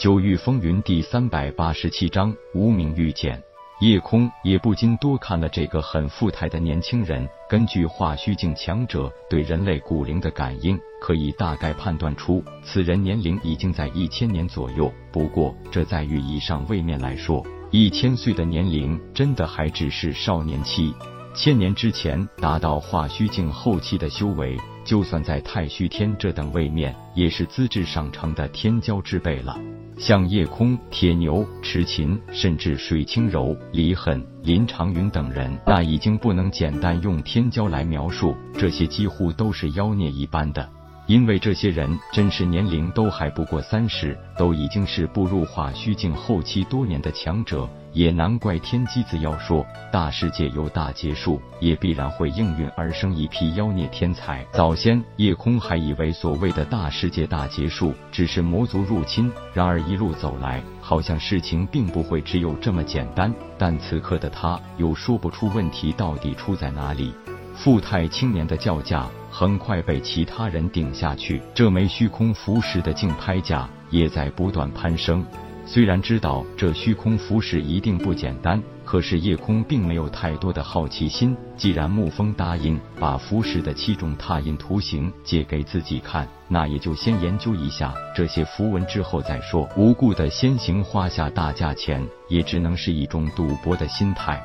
九域风云第三百八十七章无名玉剑。夜空也不禁多看了这个很富态的年轻人。根据化虚境强者对人类骨龄的感应，可以大概判断出此人年龄已经在一千年左右。不过，这在于以上位面来说，一千岁的年龄真的还只是少年期。千年之前达到化虚境后期的修为。就算在太虚天这等位面，也是资质上乘的天骄之辈了。像夜空、铁牛、池琴，甚至水清柔、李恨、林长云等人，那已经不能简单用天骄来描述，这些几乎都是妖孽一般的。因为这些人真实年龄都还不过三十，都已经是步入化虚境后期多年的强者，也难怪天机子要说大世界有大结束，也必然会应运而生一批妖孽天才。早先夜空还以为所谓的大世界大结束只是魔族入侵，然而一路走来，好像事情并不会只有这么简单。但此刻的他又说不出问题到底出在哪里。富态青年的叫价很快被其他人顶下去，这枚虚空符石的竞拍价也在不断攀升。虽然知道这虚空符石一定不简单，可是夜空并没有太多的好奇心。既然沐风答应把符石的七种拓印图形借给自己看，那也就先研究一下这些符文之后再说。无故的先行花下大价钱，也只能是一种赌博的心态。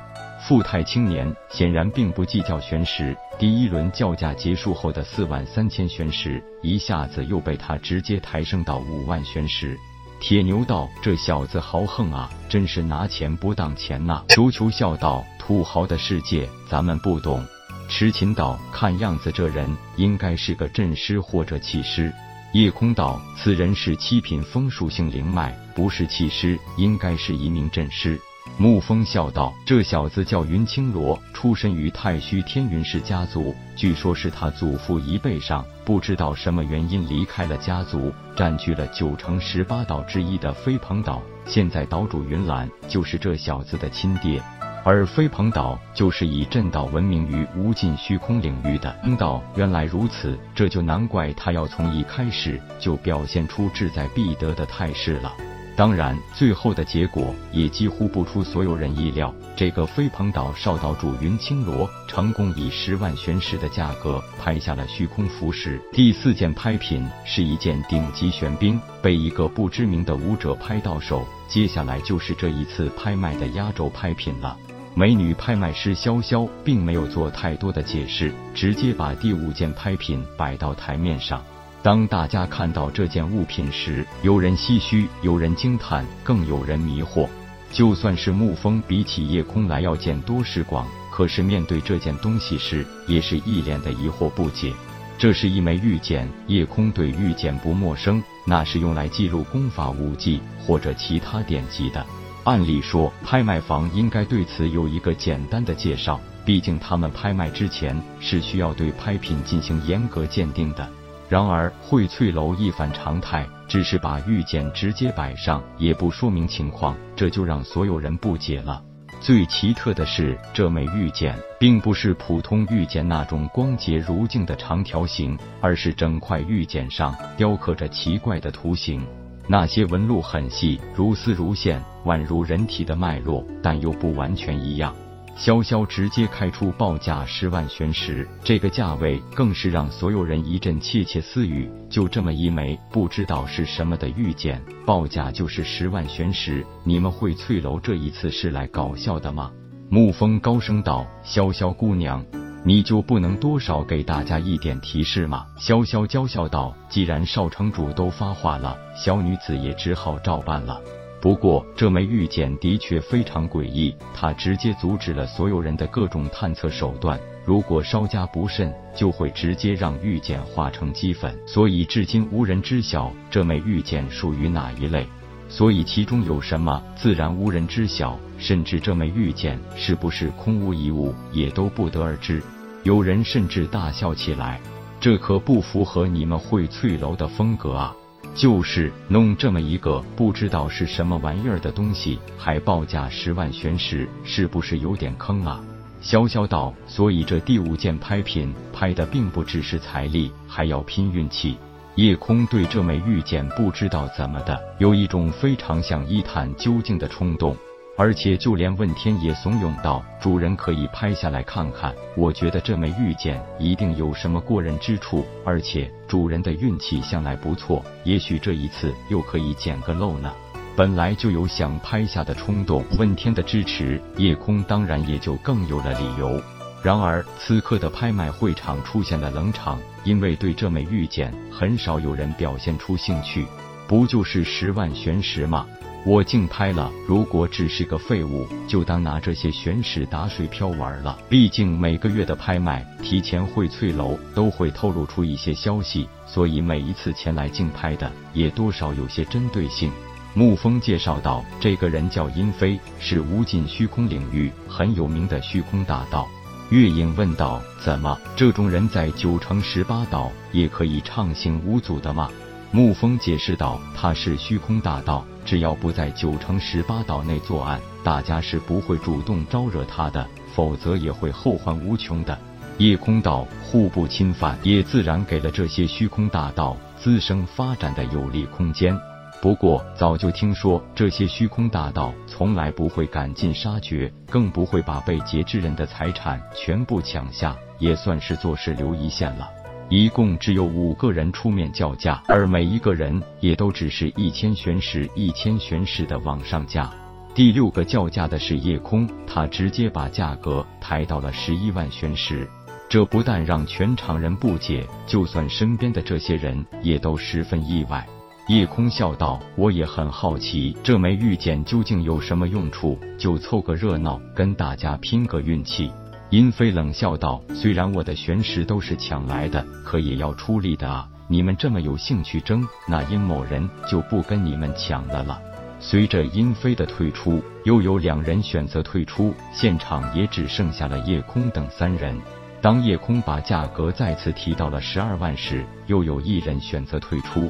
富态青年显然并不计较玄石，第一轮叫价结束后的四万三千玄石，一下子又被他直接抬升到五万玄石。铁牛道：“这小子豪横啊，真是拿钱不当钱呐！”球球笑道：“土豪的世界咱们不懂。”痴琴道：“看样子这人应该是个阵师或者气师。”夜空道：“此人是七品风属性灵脉，不是气师，应该是一名阵师。”沐风笑道：“这小子叫云青罗，出身于太虚天云氏家族。据说是他祖父一辈上，不知道什么原因离开了家族，占据了九成十八岛之一的飞鹏岛。现在岛主云岚就是这小子的亲爹，而飞鹏岛就是以震道闻名于无尽虚空领域的。听道原来如此，这就难怪他要从一开始就表现出志在必得的态势了。”当然，最后的结果也几乎不出所有人意料。这个飞鹏岛少岛主云青罗成功以十万玄石的价格拍下了虚空符石。第四件拍品是一件顶级玄冰，被一个不知名的武者拍到手。接下来就是这一次拍卖的压轴拍品了。美女拍卖师潇潇并没有做太多的解释，直接把第五件拍品摆到台面上。当大家看到这件物品时，有人唏嘘，有人惊叹，更有人迷惑。就算是沐风比起夜空来要见多识广，可是面对这件东西时，也是一脸的疑惑不解。这是一枚玉简，夜空对玉简不陌生，那是用来记录功法、武技或者其他典籍的。按理说，拍卖房应该对此有一个简单的介绍，毕竟他们拍卖之前是需要对拍品进行严格鉴定的。然而，荟翠楼一反常态，只是把玉简直接摆上，也不说明情况，这就让所有人不解了。最奇特的是，这枚玉简并不是普通玉简那种光洁如镜的长条形，而是整块玉简上雕刻着奇怪的图形，那些纹路很细，如丝如线，宛如人体的脉络，但又不完全一样。潇潇直接开出报价十万玄石，这个价位更是让所有人一阵窃窃私语。就这么一枚不知道是什么的玉简，报价就是十万玄石，你们荟翠楼这一次是来搞笑的吗？沐风高声道：“潇潇姑娘，你就不能多少给大家一点提示吗？”潇潇娇笑道：“既然少城主都发话了，小女子也只好照办了。”不过，这枚玉简的确非常诡异，它直接阻止了所有人的各种探测手段。如果稍加不慎，就会直接让玉简化成齑粉。所以，至今无人知晓这枚玉简属于哪一类。所以，其中有什么，自然无人知晓。甚至这枚玉简是不是空无一物，也都不得而知。有人甚至大笑起来：“这可不符合你们荟翠楼的风格啊！”就是弄这么一个不知道是什么玩意儿的东西，还报价十万玄石，是不是有点坑啊？潇潇道，所以这第五件拍品拍的并不只是财力，还要拼运气。夜空对这枚玉简不知道怎么的，有一种非常想一探究竟的冲动。而且就连问天也怂恿道：“主人可以拍下来看看，我觉得这枚玉剑一定有什么过人之处，而且主人的运气向来不错，也许这一次又可以捡个漏呢。”本来就有想拍下的冲动，问天的支持，夜空当然也就更有了理由。然而此刻的拍卖会场出现了冷场，因为对这枚玉剑很少有人表现出兴趣。不就是十万玄石吗？我竞拍了，如果只是个废物，就当拿这些玄石打水漂玩了。毕竟每个月的拍卖，提前荟翠楼都会透露出一些消息，所以每一次前来竞拍的，也多少有些针对性。沐风介绍道：“这个人叫殷飞，是无尽虚空领域很有名的虚空大道。”月影问道：“怎么，这种人在九城十八道也可以畅行无阻的吗？”沐风解释道：“他是虚空大道。”只要不在九城十八岛内作案，大家是不会主动招惹他的，否则也会后患无穷的。夜空道互不侵犯，也自然给了这些虚空大道滋生发展的有利空间。不过早就听说，这些虚空大道从来不会赶尽杀绝，更不会把被劫之人的财产全部抢下，也算是做事留一线了。一共只有五个人出面叫价，而每一个人也都只是一千玄石、一千玄石的往上加。第六个叫价的是夜空，他直接把价格抬到了十一万玄石。这不但让全场人不解，就算身边的这些人也都十分意外。夜空笑道：“我也很好奇，这枚玉简究竟有什么用处？就凑个热闹，跟大家拼个运气。”殷飞冷笑道：“虽然我的玄石都是抢来的，可也要出力的啊！你们这么有兴趣争，那殷某人就不跟你们抢的了。”随着殷飞的退出，又有两人选择退出，现场也只剩下了叶空等三人。当叶空把价格再次提到了十二万时，又有一人选择退出。